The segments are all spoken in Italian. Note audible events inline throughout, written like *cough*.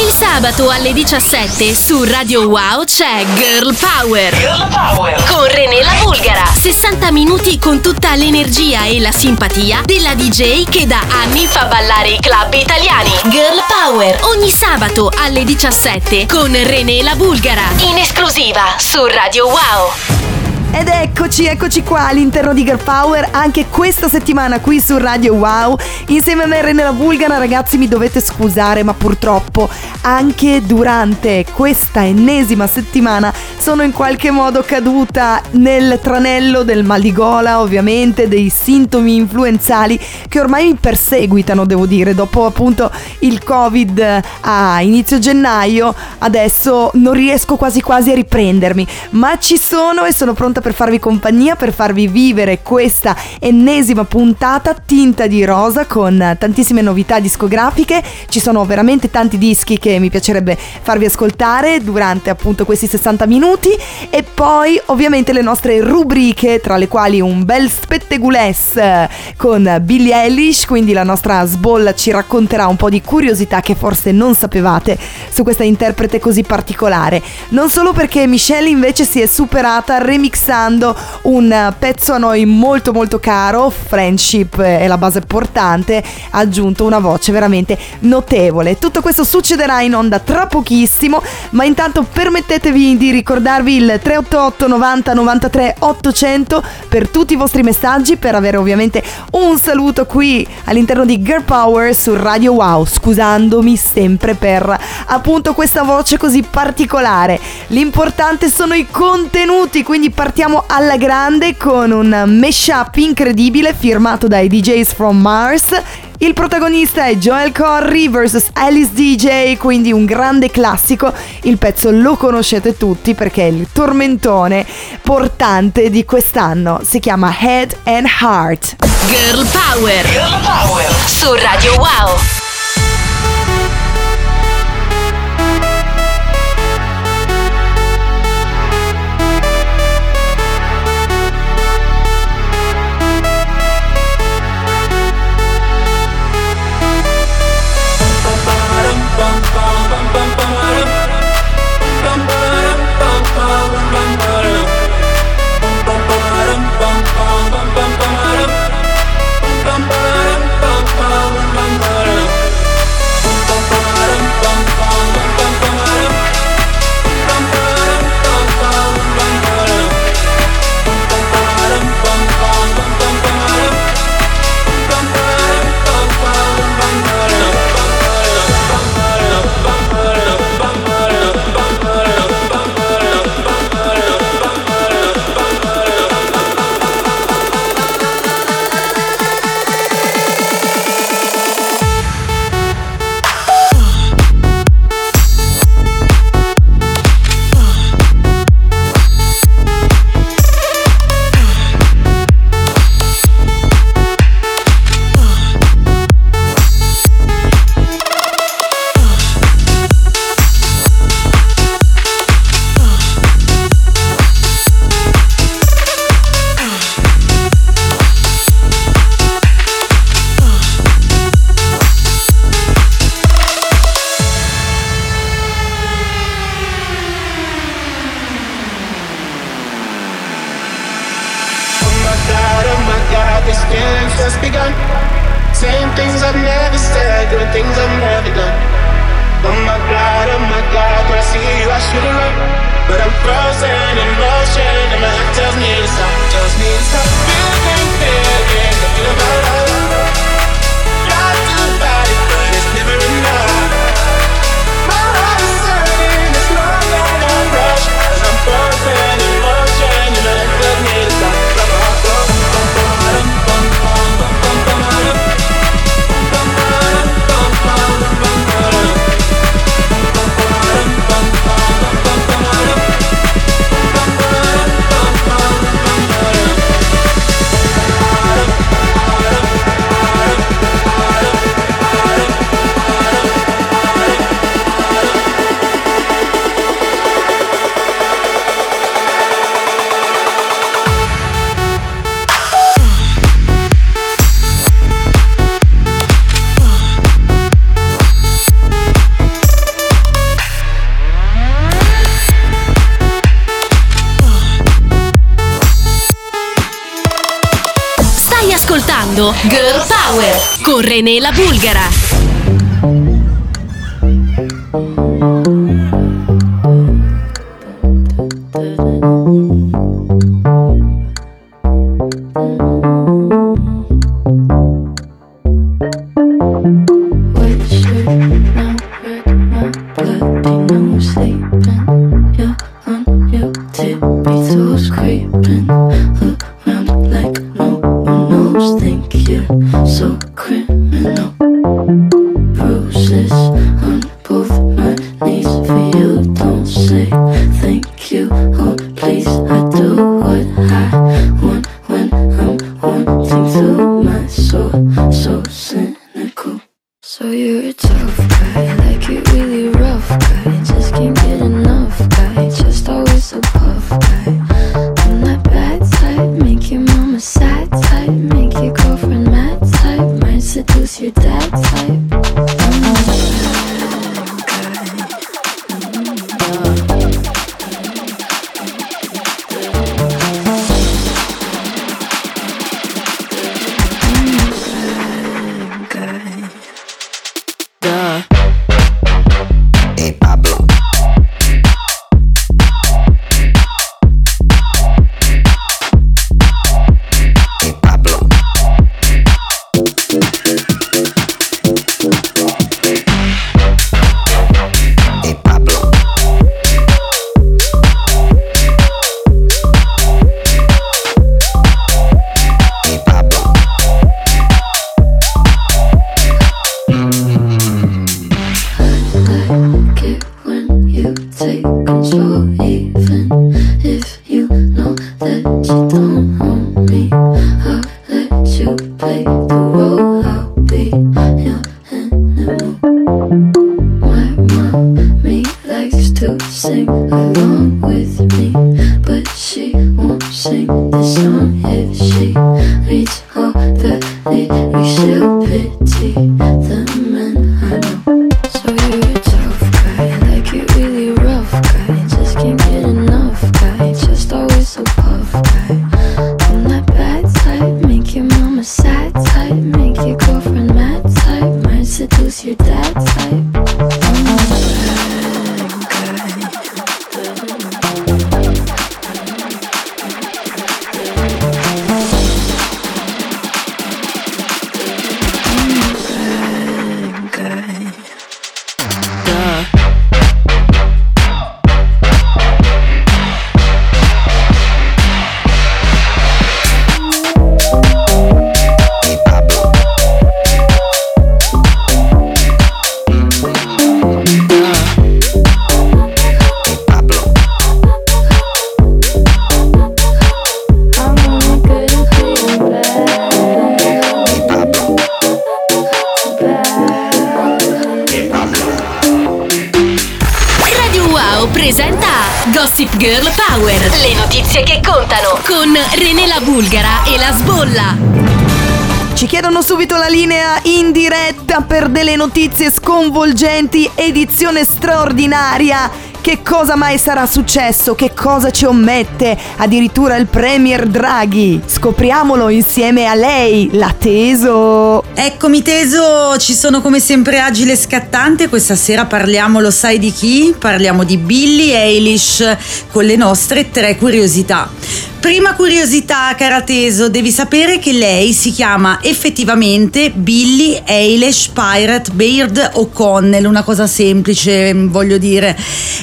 Il sabato alle 17 su Radio Wow c'è Girl Power. Girl Power. Con René la Bulgara. 60 minuti con tutta l'energia e la simpatia della DJ che da anni fa ballare i club italiani. Girl Power. Ogni sabato alle 17 con René la Bulgara. In esclusiva su Radio Wow. Ed eccoci, eccoci qua all'interno di Girl Power anche questa settimana qui su Radio Wow. Insieme a me Rene la Vulgana, ragazzi, mi dovete scusare, ma purtroppo anche durante questa ennesima settimana sono in qualche modo caduta nel tranello del mal di gola, ovviamente, dei sintomi influenzali che ormai mi perseguitano, devo dire, dopo appunto il Covid a inizio gennaio, adesso non riesco quasi quasi a riprendermi, ma ci sono e sono pronta per farvi compagnia, per farvi vivere questa ennesima puntata tinta di rosa con tantissime novità discografiche. Ci sono veramente tanti dischi che mi piacerebbe farvi ascoltare durante appunto questi 60 minuti e poi ovviamente le nostre rubriche tra le quali un bel spettegules con Billie Eilish, quindi la nostra sbolla ci racconterà un po' di curiosità che forse non sapevate su questa interprete così particolare. Non solo perché Michelle invece si è superata remixando un pezzo a noi molto molto caro, Friendship è la base portante, ha aggiunto una voce veramente notevole. Tutto questo succederà in onda tra pochissimo, ma intanto permettetevi di ricordarvi il 388 90 93 800 per tutti i vostri messaggi, per avere ovviamente un saluto qui all'interno di Girl Power su Radio Wow, scusandomi sempre per appunto questa voce così particolare. L'importante sono i contenuti, quindi partiamo alla grande con un mashup incredibile firmato dai DJs from Mars. Il protagonista è Joel Corry vs Alice DJ, quindi un grande classico. Il pezzo lo conoscete tutti perché è il tormentone portante di quest'anno. Si chiama Head and Heart. Girl Power. Girl Power. Su Radio Wow. René la Bulgara. Notizie sconvolgenti, edizione straordinaria. Che cosa mai sarà successo? Che cosa ci ommette? Addirittura il Premier Draghi. Scopriamolo insieme a lei, la Teso. Eccomi teso, ci sono come sempre agile e scattante, questa sera parliamo, lo sai di chi? Parliamo di Billie Eilish con le nostre tre curiosità. Prima curiosità, cara Teso, devi sapere che lei si chiama effettivamente Billie Eilish Pirate Beard O'Connell, una cosa semplice, voglio dire.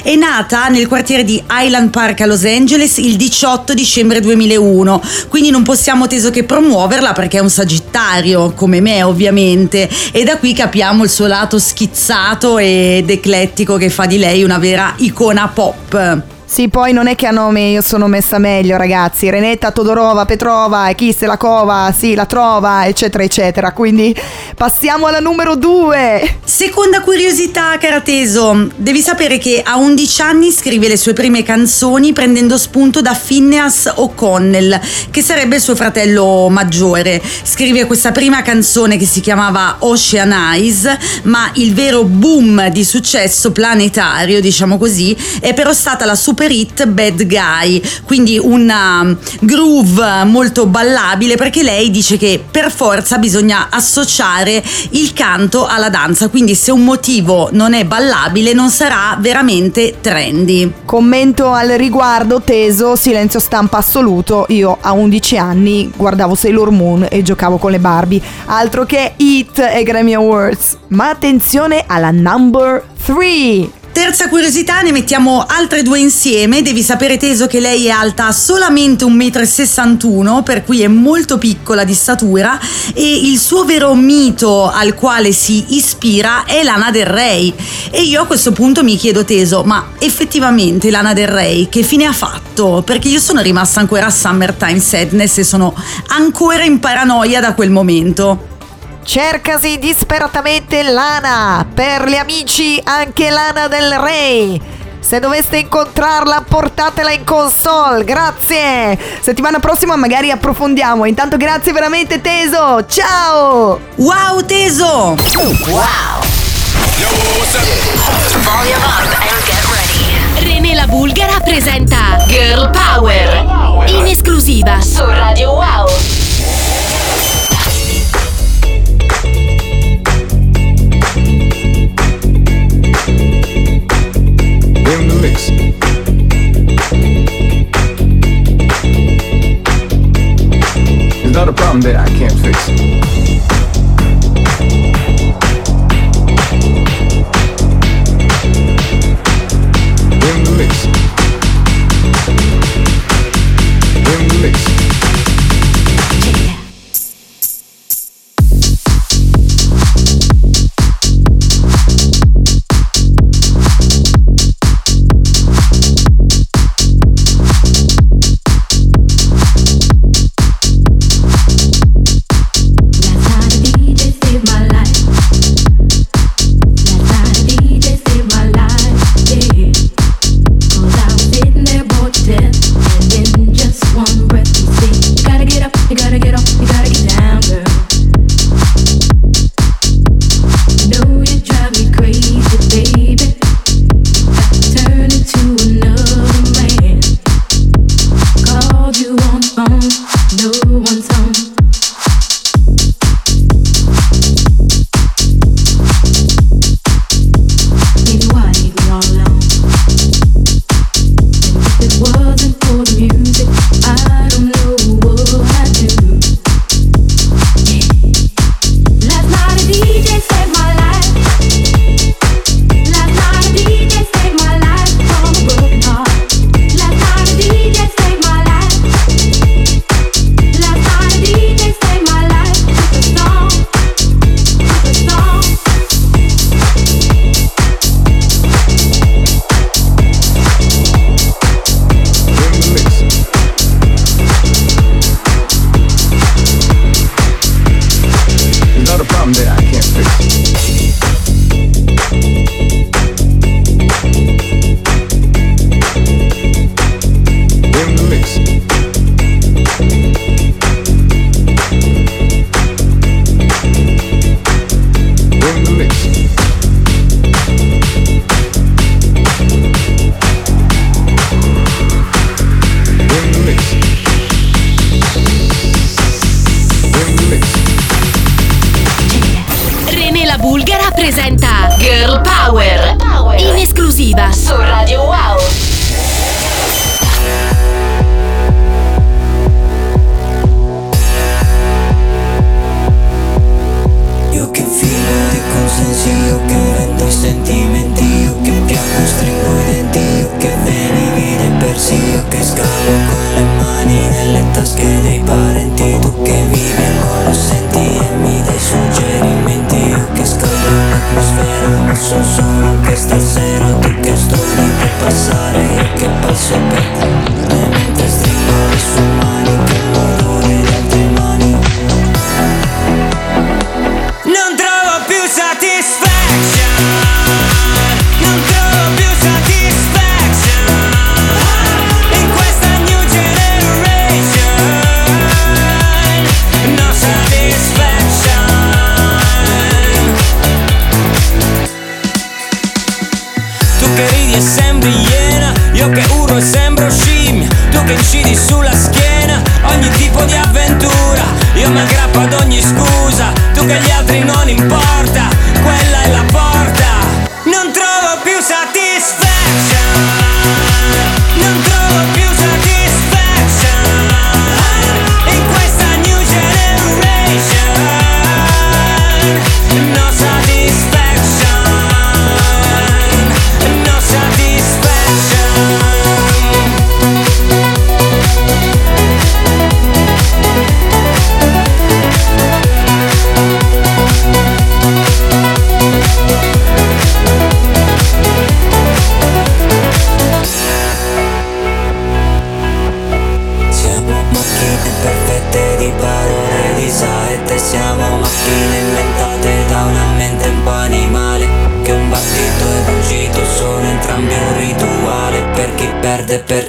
È nata nel quartiere di Highland Park a Los Angeles il 18 dicembre 2001, quindi non possiamo Teso che promuoverla perché è un sagittario, come me ovviamente, e da qui capiamo il suo lato schizzato ed eclettico che fa di lei una vera icona pop. Sì, poi non è che a nome io sono messa meglio, ragazzi. Renetta Todorova, Petrova, e chi se la cova, sì, la trova, eccetera, eccetera. Quindi passiamo alla numero due. Seconda curiosità, cara Teso, devi sapere che a 11 anni scrive le sue prime canzoni prendendo spunto da Phineas O'Connell, che sarebbe il suo fratello maggiore. Scrive questa prima canzone che si chiamava Ocean Eyes, ma il vero boom di successo planetario, diciamo così, è però stata la super super hit Bad Guy, quindi una um, groove molto ballabile perché lei dice che per forza bisogna associare il canto alla danza, quindi se un motivo non è ballabile non sarà veramente trendy. Commento al riguardo teso, silenzio stampa assoluto. Io a 11 anni guardavo Sailor Moon e giocavo con le Barbie. Altro che Hit e Grammy Awards. Ma attenzione alla number 3. Terza curiosità, ne mettiamo altre due insieme. Devi sapere Teso che lei è alta solamente 1,61 m, per cui è molto piccola di statura e il suo vero mito al quale si ispira è Lana Del Rey. E io a questo punto mi chiedo Teso, ma effettivamente Lana Del Rey che fine ha fatto? Perché io sono rimasta ancora a Summertime Sadness e sono ancora in paranoia da quel momento. Cercasi disperatamente Lana. Per gli amici anche Lana del Rey. Se doveste incontrarla, portatela in console. Grazie. Settimana prossima magari approfondiamo. Intanto grazie veramente Teso. Ciao. Wow Teso! René la Bulgara presenta Girl Power in esclusiva su Radio Wow. In the mix. It's not a problem that I can't fix. In the mix. In the mix. Girl Power in esclusiva su Radio Wow. Io che filo di consensi, io che vendo i sentimenti, io che piango, stringo i denti, io che venivi dei persi, io che scavo con le mani nelle tasche dei parenti, tu che vivi lo senti e mi dai suggerimenti, io che scaldo l'atmosfera, ma so solo anche stasera, tu che studi per passare, io che passo per te, e mentre stringo le sue mani,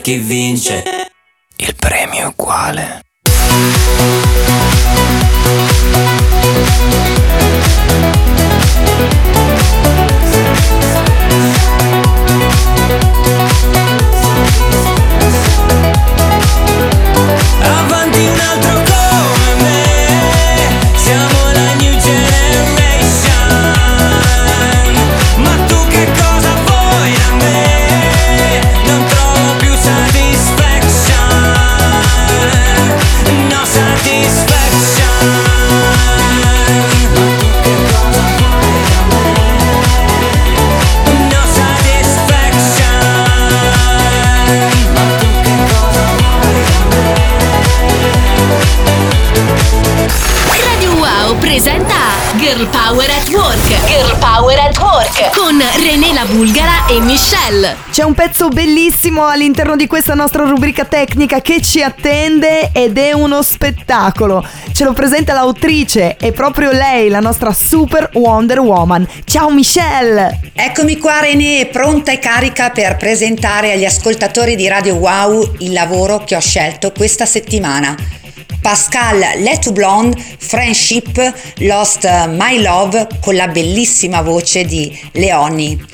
perde e Girl Power at Work. Girl Power at Work con René la Bulgara e Michelle. C'è un pezzo bellissimo all'interno di questa nostra rubrica tecnica che ci attende ed è uno spettacolo. Ce lo presenta l'autrice, è proprio lei, la nostra super Wonder Woman. Ciao Michelle! Eccomi qua René, pronta e carica per presentare agli ascoltatori di Radio Wow il lavoro che ho scelto questa settimana. Pascal Letou Blonde, Friendship, Lost My Love con la bellissima voce di Leoni.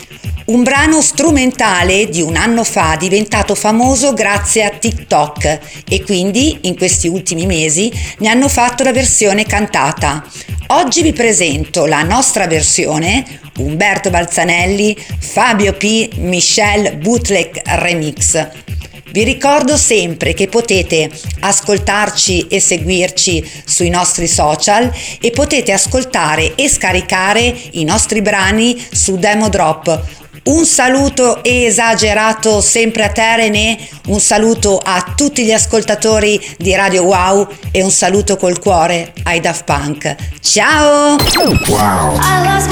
Un brano strumentale di un anno fa diventato famoso grazie a TikTok e quindi in questi ultimi mesi ne hanno fatto la versione cantata. Oggi vi presento la nostra versione, Umberto Balzanelli, Fabio P, Michelle Bootleg Remix. Vi ricordo sempre che potete ascoltarci e seguirci sui nostri social e potete ascoltare e scaricare i nostri brani su Demo Drop. Un saluto esagerato sempre a te René, un saluto a tutti gli ascoltatori di Radio Wow e un saluto col cuore ai Daft Punk. Ciao! I lost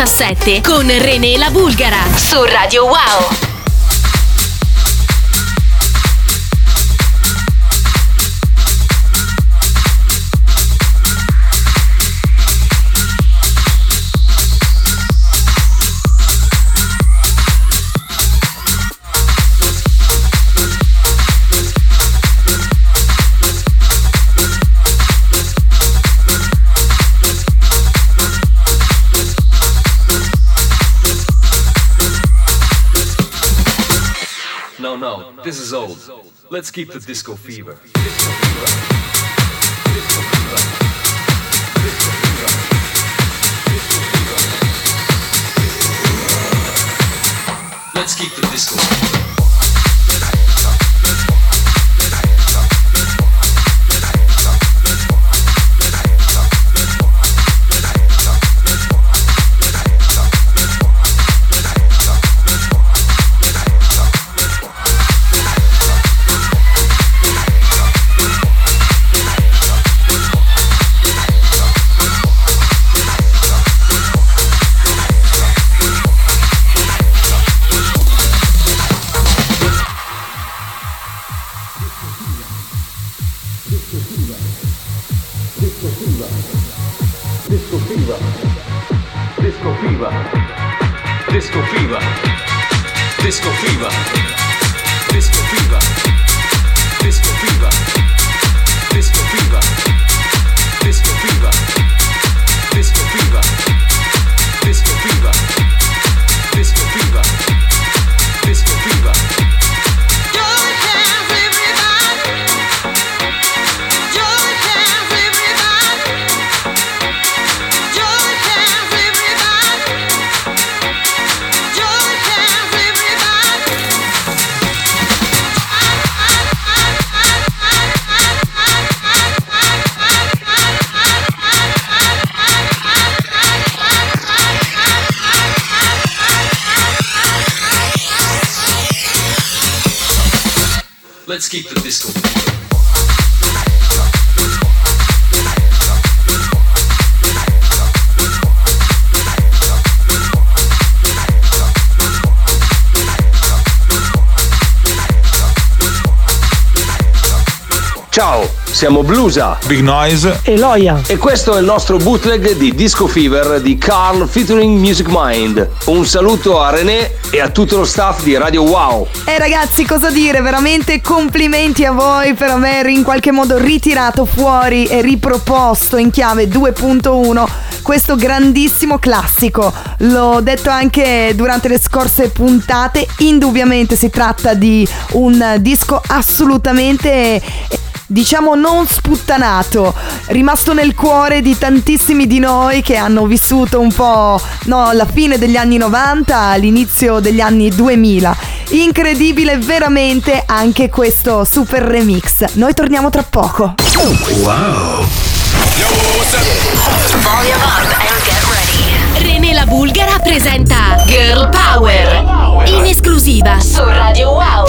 2017 con René La Bulgara su Radio Wow. Let's keep the disco fever. Let's keep the disco. Keep the disco. Ciao, siamo Blusa, Big Noise e Loia e questo è il nostro bootleg di Disco Fever di Carl featuring Music Mind. Un saluto a René e a tutto lo staff di Radio Wow. Eh ragazzi, cosa dire? Veramente complimenti a voi per aver in qualche modo ritirato fuori e riproposto in chiave 2.1 questo grandissimo classico. L'ho detto anche durante le scorse puntate, indubbiamente si tratta di un disco assolutamente diciamo non sputtanato, rimasto nel cuore di tantissimi di noi che hanno vissuto un po' no, la fine degli anni 90, l'inizio degli anni 2000. Incredibile veramente anche questo super remix. Noi torniamo tra poco. Wow. René la Bulgara presenta Girl Power in esclusiva su Radio Wow.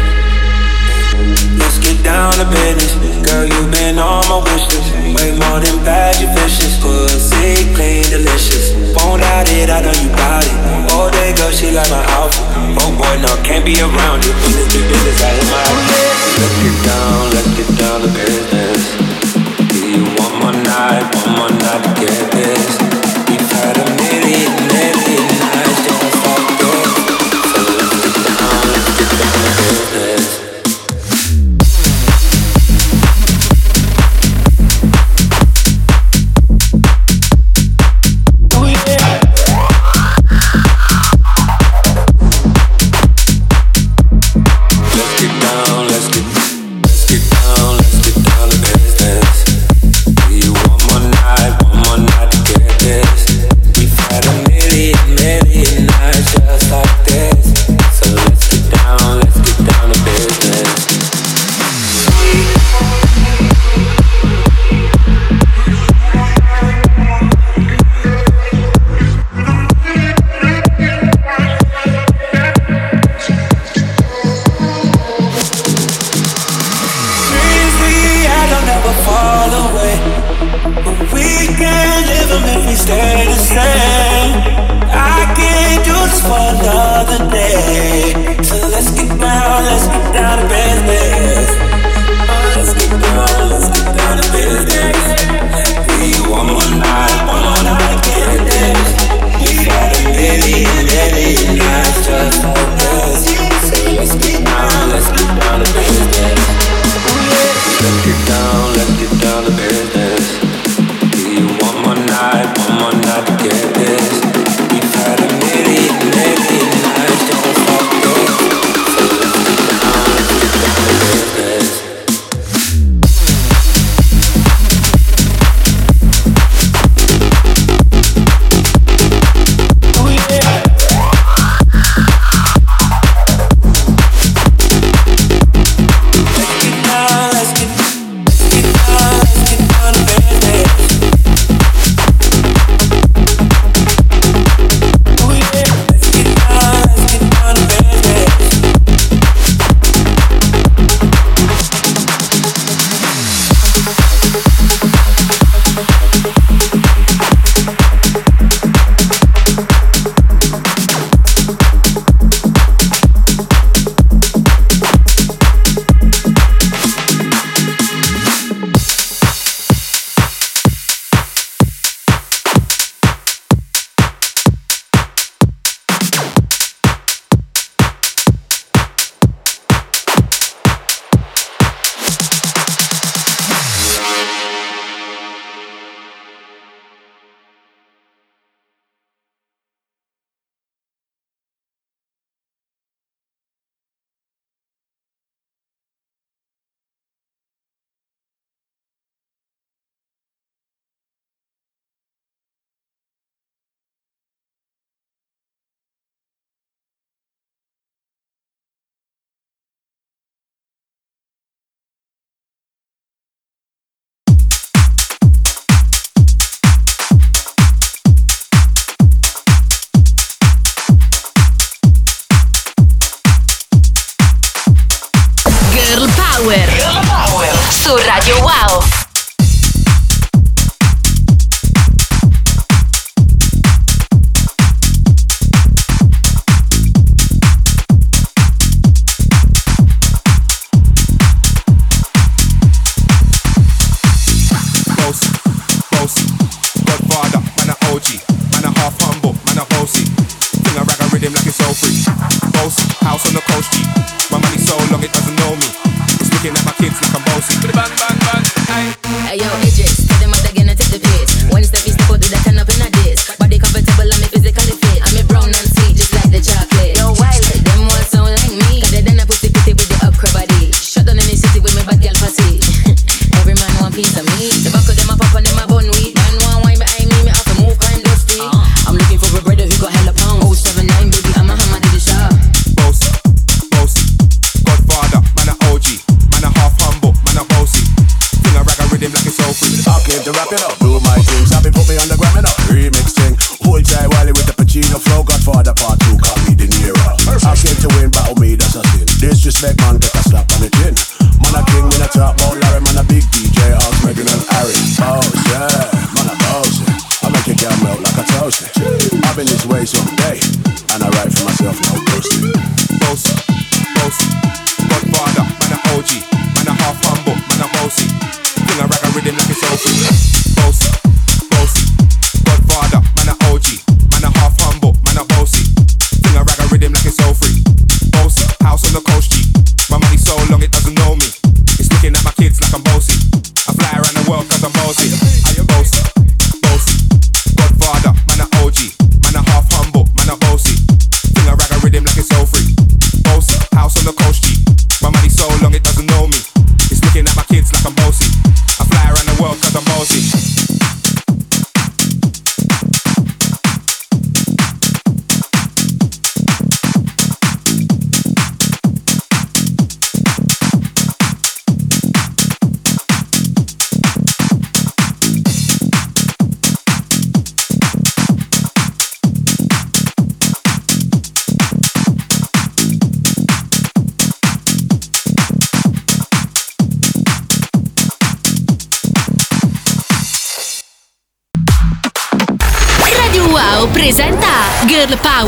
Get down to business. Girl, you've been on my wish. Way more than bad, you vicious. Pussy clean, delicious. Won't doubt it, I know you got it. All day, girl, she like my outfit. Oh boy, no, can't be around it. Business, big business, I hit my Let's get down, let's get down to business. Give you one more night, one more night to get this. We've had a million, million nights just like this. So let's get down, let's get down to business.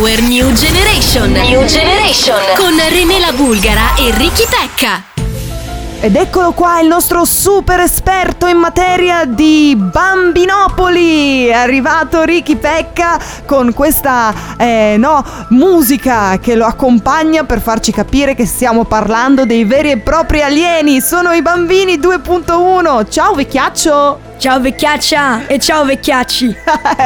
Power New Generation. New Generation con René la Bulgara e Ricky Pecca. Ed eccolo qua il nostro super esperto in materia di bambinopoli. È arrivato Ricky Pecca con questa eh, no, musica che lo accompagna per farci capire che stiamo parlando dei veri e propri alieni. Sono i bambini 2.1. Ciao vecchiaccio! Ciao vecchiaccia e ciao vecchiacci.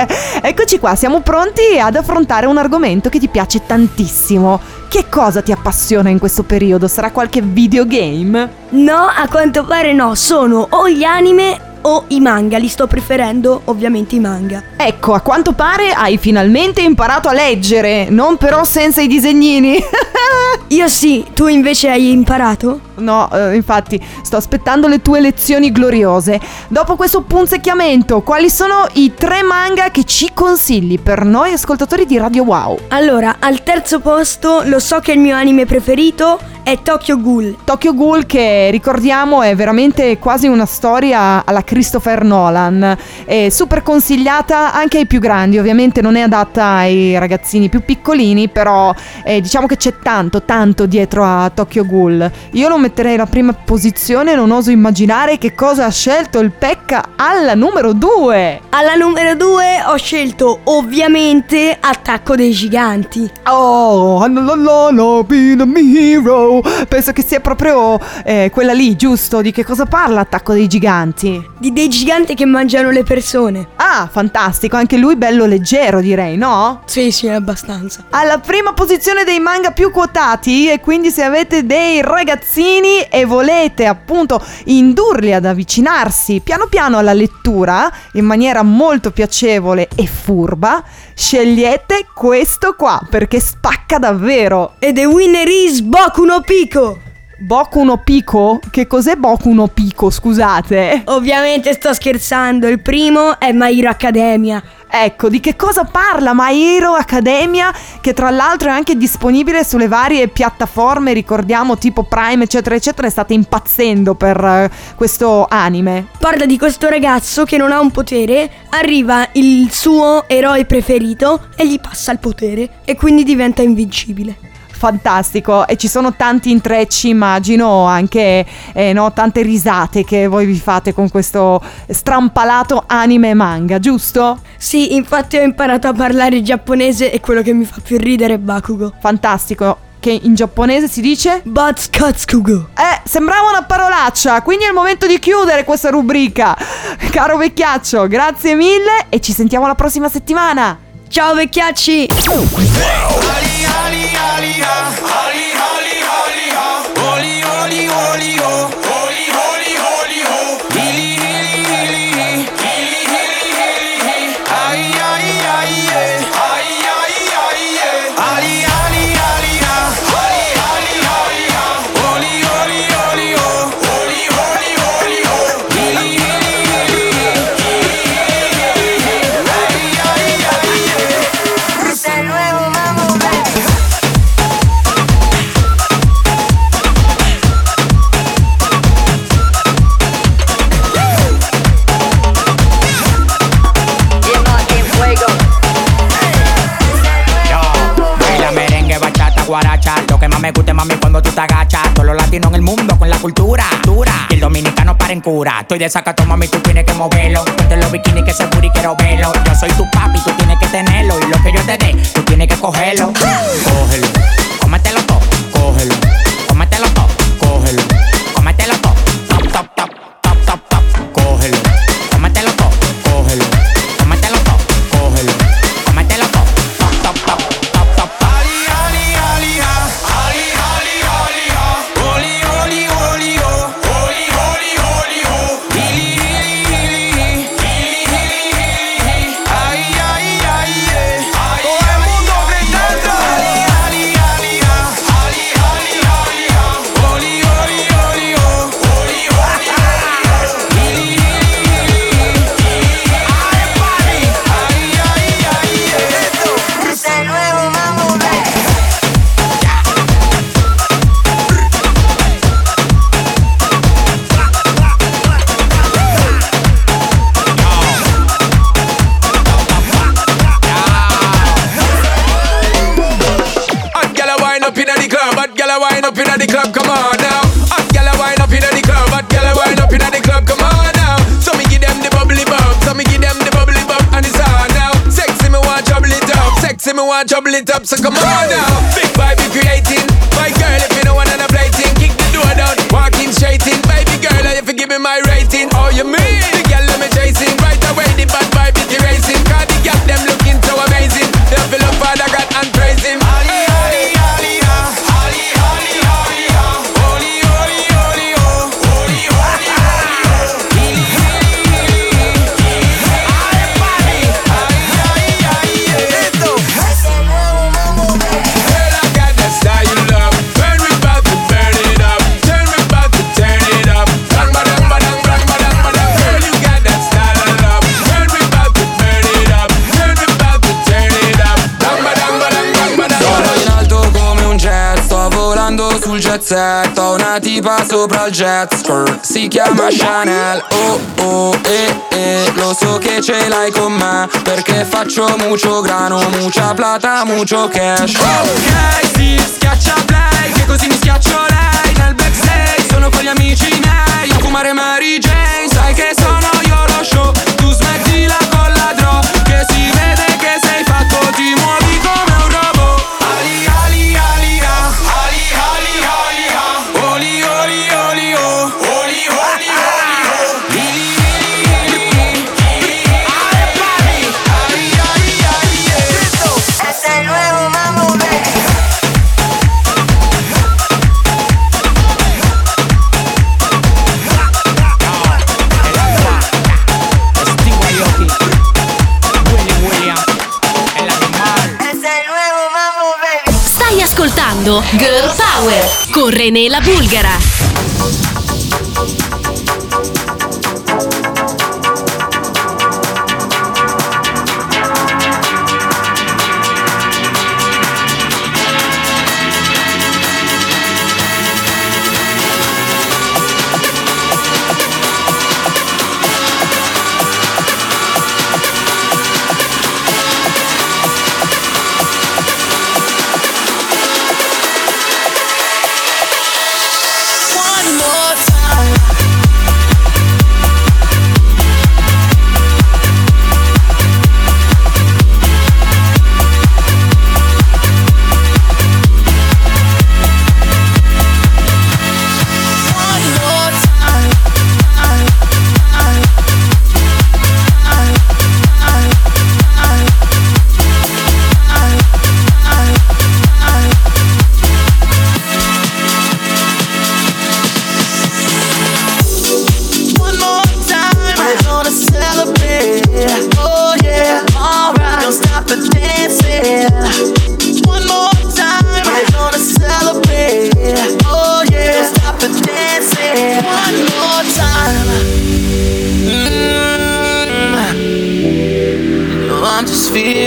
*laughs* Eccoci qua, siamo pronti ad affrontare un argomento che ti piace tantissimo. Che cosa ti appassiona in questo periodo? Sarà qualche videogame? No, a quanto pare no, sono o gli anime o i manga, li sto preferendo ovviamente i manga. Ecco, a quanto pare hai finalmente imparato a leggere, non però senza i disegnini. *laughs* Io sì, tu invece hai imparato? No, eh, infatti, sto aspettando le tue lezioni gloriose. Dopo questo punzecchiamento, quali sono i tre manga che ci consigli per noi ascoltatori di Radio Wow? Allora, al terzo posto lo so che il mio anime preferito è Tokyo Ghoul. Tokyo Ghoul che ricordiamo è veramente quasi una storia alla Christopher Nolan, è super consigliata anche ai più grandi, ovviamente non è adatta ai ragazzini più piccolini, però eh, diciamo che c'è tanto, tanto dietro a Tokyo Ghoul. Io lo metterei alla prima posizione, non oso immaginare che cosa ha scelto il Pecca alla numero 2. Alla numero 2 ho scelto ovviamente Attacco dei Giganti. Oh, no, be the hero. Penso che sia proprio eh, quella lì, giusto? Di che cosa parla Attacco dei Giganti? Di dei giganti che mangiano le persone. Ah, fantastico, anche lui bello leggero direi, no? Sì, sì, abbastanza. Alla prima posizione dei manga più quotati e quindi se avete dei ragazzini e volete appunto indurli ad avvicinarsi piano piano alla lettura in maniera molto piacevole e furba, scegliete questo qua perché spacca davvero. E the winner is Boku no Pico. Boku no Pico? Che cos'è Boku no Pico, scusate? Ovviamente sto scherzando, il primo è My Hero Academia. Ecco, di che cosa parla My Hero Academia, che tra l'altro è anche disponibile sulle varie piattaforme, ricordiamo tipo Prime, eccetera, eccetera, state impazzendo per eh, questo anime. Parla di questo ragazzo che non ha un potere, arriva il suo eroe preferito e gli passa il potere e quindi diventa invincibile. Fantastico, e ci sono tanti intrecci, immagino, anche eh, no, tante risate che voi vi fate con questo strampalato anime e manga, giusto? Sì, infatti ho imparato a parlare giapponese e quello che mi fa più ridere è Bakugo. Fantastico. Che in giapponese si dice? Batskatsugo. Eh, sembrava una parolaccia, quindi è il momento di chiudere questa rubrica. *laughs* Caro vecchiaccio, grazie mille e ci sentiamo la prossima settimana. Ciao vecchiacci! Holy, me gusta mami cuando tú te agachas. Todos los latinos en el mundo con la cultura. Dura. Y el dominicano para en cura. Estoy de sacato, mami, tú tienes que moverlo. Ponte los bikinis que se y quiero verlo. Yo soy tu papi, tú tienes que tenerlo. Y lo que yo te dé, tú tienes que cogerlo. Cógelo. Cómetelo todo. Cógelo. Cómetelo todo. Cógelo. Cómetelo todo. Top, top, top. Top, top, top. Cógelo. Trouble it up. So come on now. Il jet skirt, si chiama Chanel. Oh oh eh eh, lo so che ce l'hai con me Perché faccio mucho grano, mucha plata, mucho cash. Ok, sì, schiaccia play, che così mi schiaccio lei. Nel backstage sono con gli amici miei. A fumare Mary Jane, sai che sono io lo show. Tu smettila con la draw, che si vede che sei fatto Ti muovi René la Bulgara.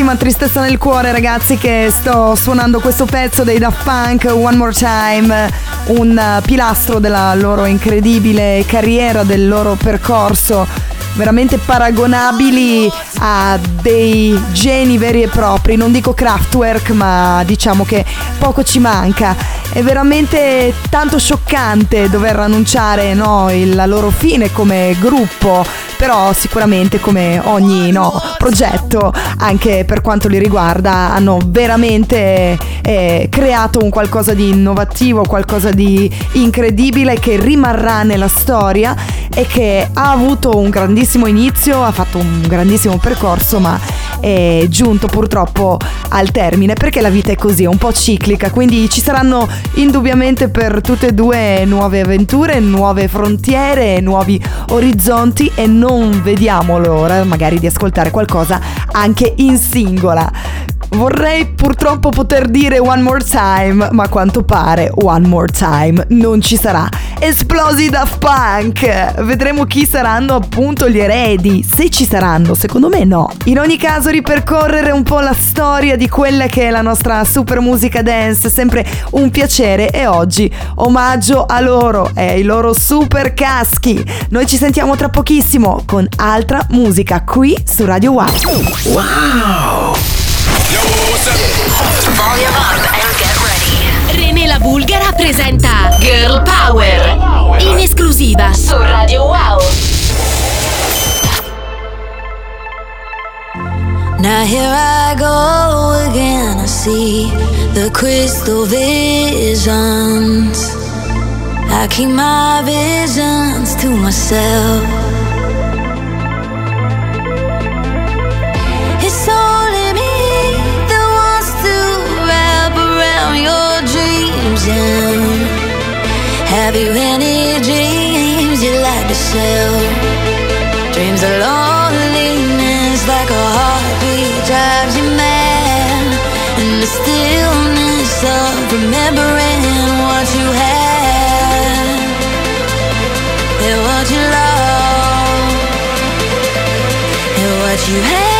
grandissima tristezza nel cuore, ragazzi, che sto suonando questo pezzo dei Daft Punk, One More Time, un pilastro della loro incredibile carriera, del loro percorso, veramente paragonabili a dei geni veri e propri. Non dico Kraftwerk, ma diciamo che poco ci manca. È veramente tanto scioccante dover annunciare no, la loro fine come gruppo, però sicuramente come ogni no, progetto, anche per quanto li riguarda, hanno veramente eh, creato un qualcosa di innovativo, qualcosa di incredibile che rimarrà nella storia e che ha avuto un grandissimo inizio, ha fatto un grandissimo percorso, ma è giunto purtroppo al termine perché la vita è così, è un po' ciclica, quindi ci saranno indubbiamente per tutte e due nuove avventure, nuove frontiere, nuovi orizzonti e non vediamo l'ora magari di ascoltare qualcosa anche in singola. Vorrei purtroppo poter dire one more time, ma a quanto pare one more time non ci sarà. Esplosi Daft Punk! Vedremo chi saranno appunto gli eredi, se ci saranno, secondo me no. In ogni caso ripercorrere un po' la storia di quella che è la nostra super musica dance sempre un piacere e oggi omaggio a loro e ai loro super caschi. Noi ci sentiamo tra pochissimo con altra musica qui su Radio Wow. Wow! René la Bulgara presenta Girl Power in esclusiva su Radio Wow. Now here I go again. I see the crystal visions. I keep my visions to myself. Around your dreams. And have you any dreams you like to sell? Dreams of loneliness like a heartbeat drives you mad. And the stillness of remembering what you had and what you love and what you had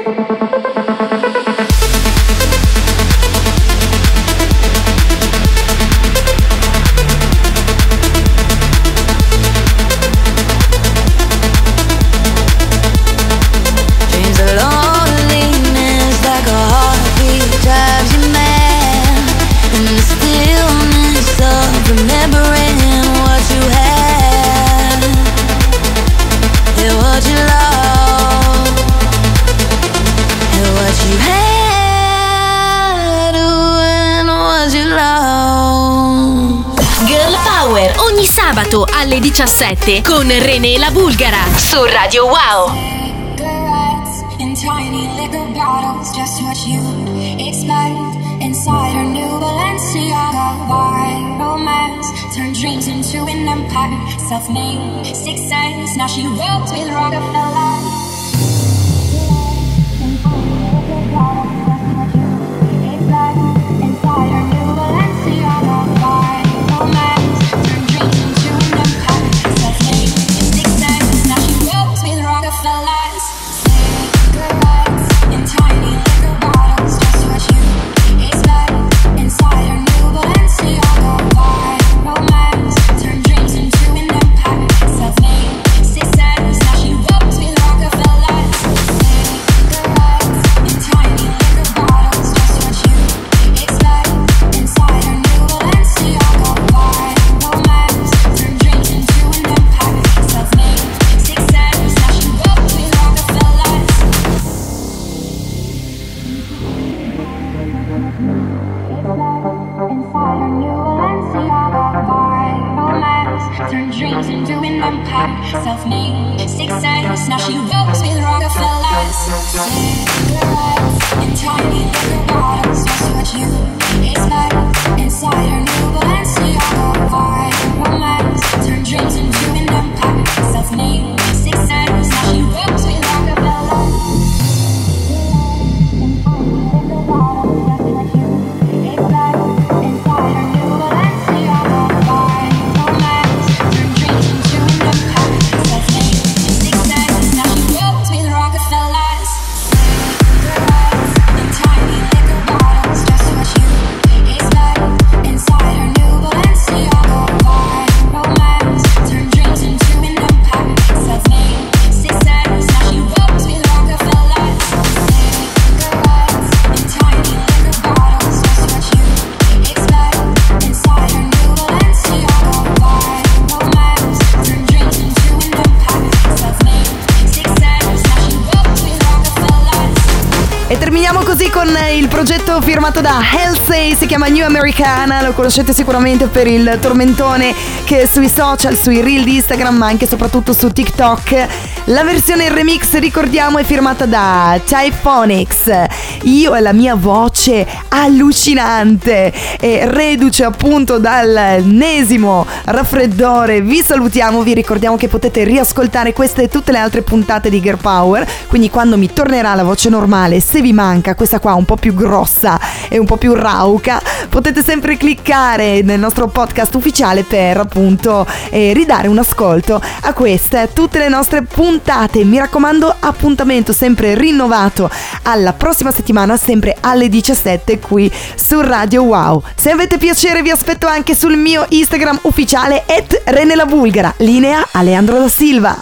2017 con René La Bulgara su Radio Wow. Inside her new Balenciaga, why romance turned dreams into an empire, self-made success. Now she works with Rockefeller. Firmato da Halsey, si chiama New Americana, lo conoscete sicuramente per il tormentone che sui social, sui reel di Instagram, ma anche e soprattutto su TikTok. La versione remix, ricordiamo, è firmata da Typhonics. Io e la mia voce allucinante e reduce appunto dall'ennesimo raffreddore. Vi salutiamo, vi ricordiamo che potete riascoltare queste e tutte le altre puntate di Girl Power, quindi quando mi tornerà la voce normale, se vi manca questa qua un po' più grossa e un po' più rauca, potete sempre cliccare nel nostro podcast ufficiale per appunto eh, ridare un ascolto a queste tutte le nostre puntate. Mi raccomando, appuntamento sempre rinnovato alla prossima settimana, sempre alle 17 qui su Radio Wow. Se avete piacere vi aspetto anche sul mio Instagram ufficiale at Rene la Bulgara. Linea Aleandro da Silva.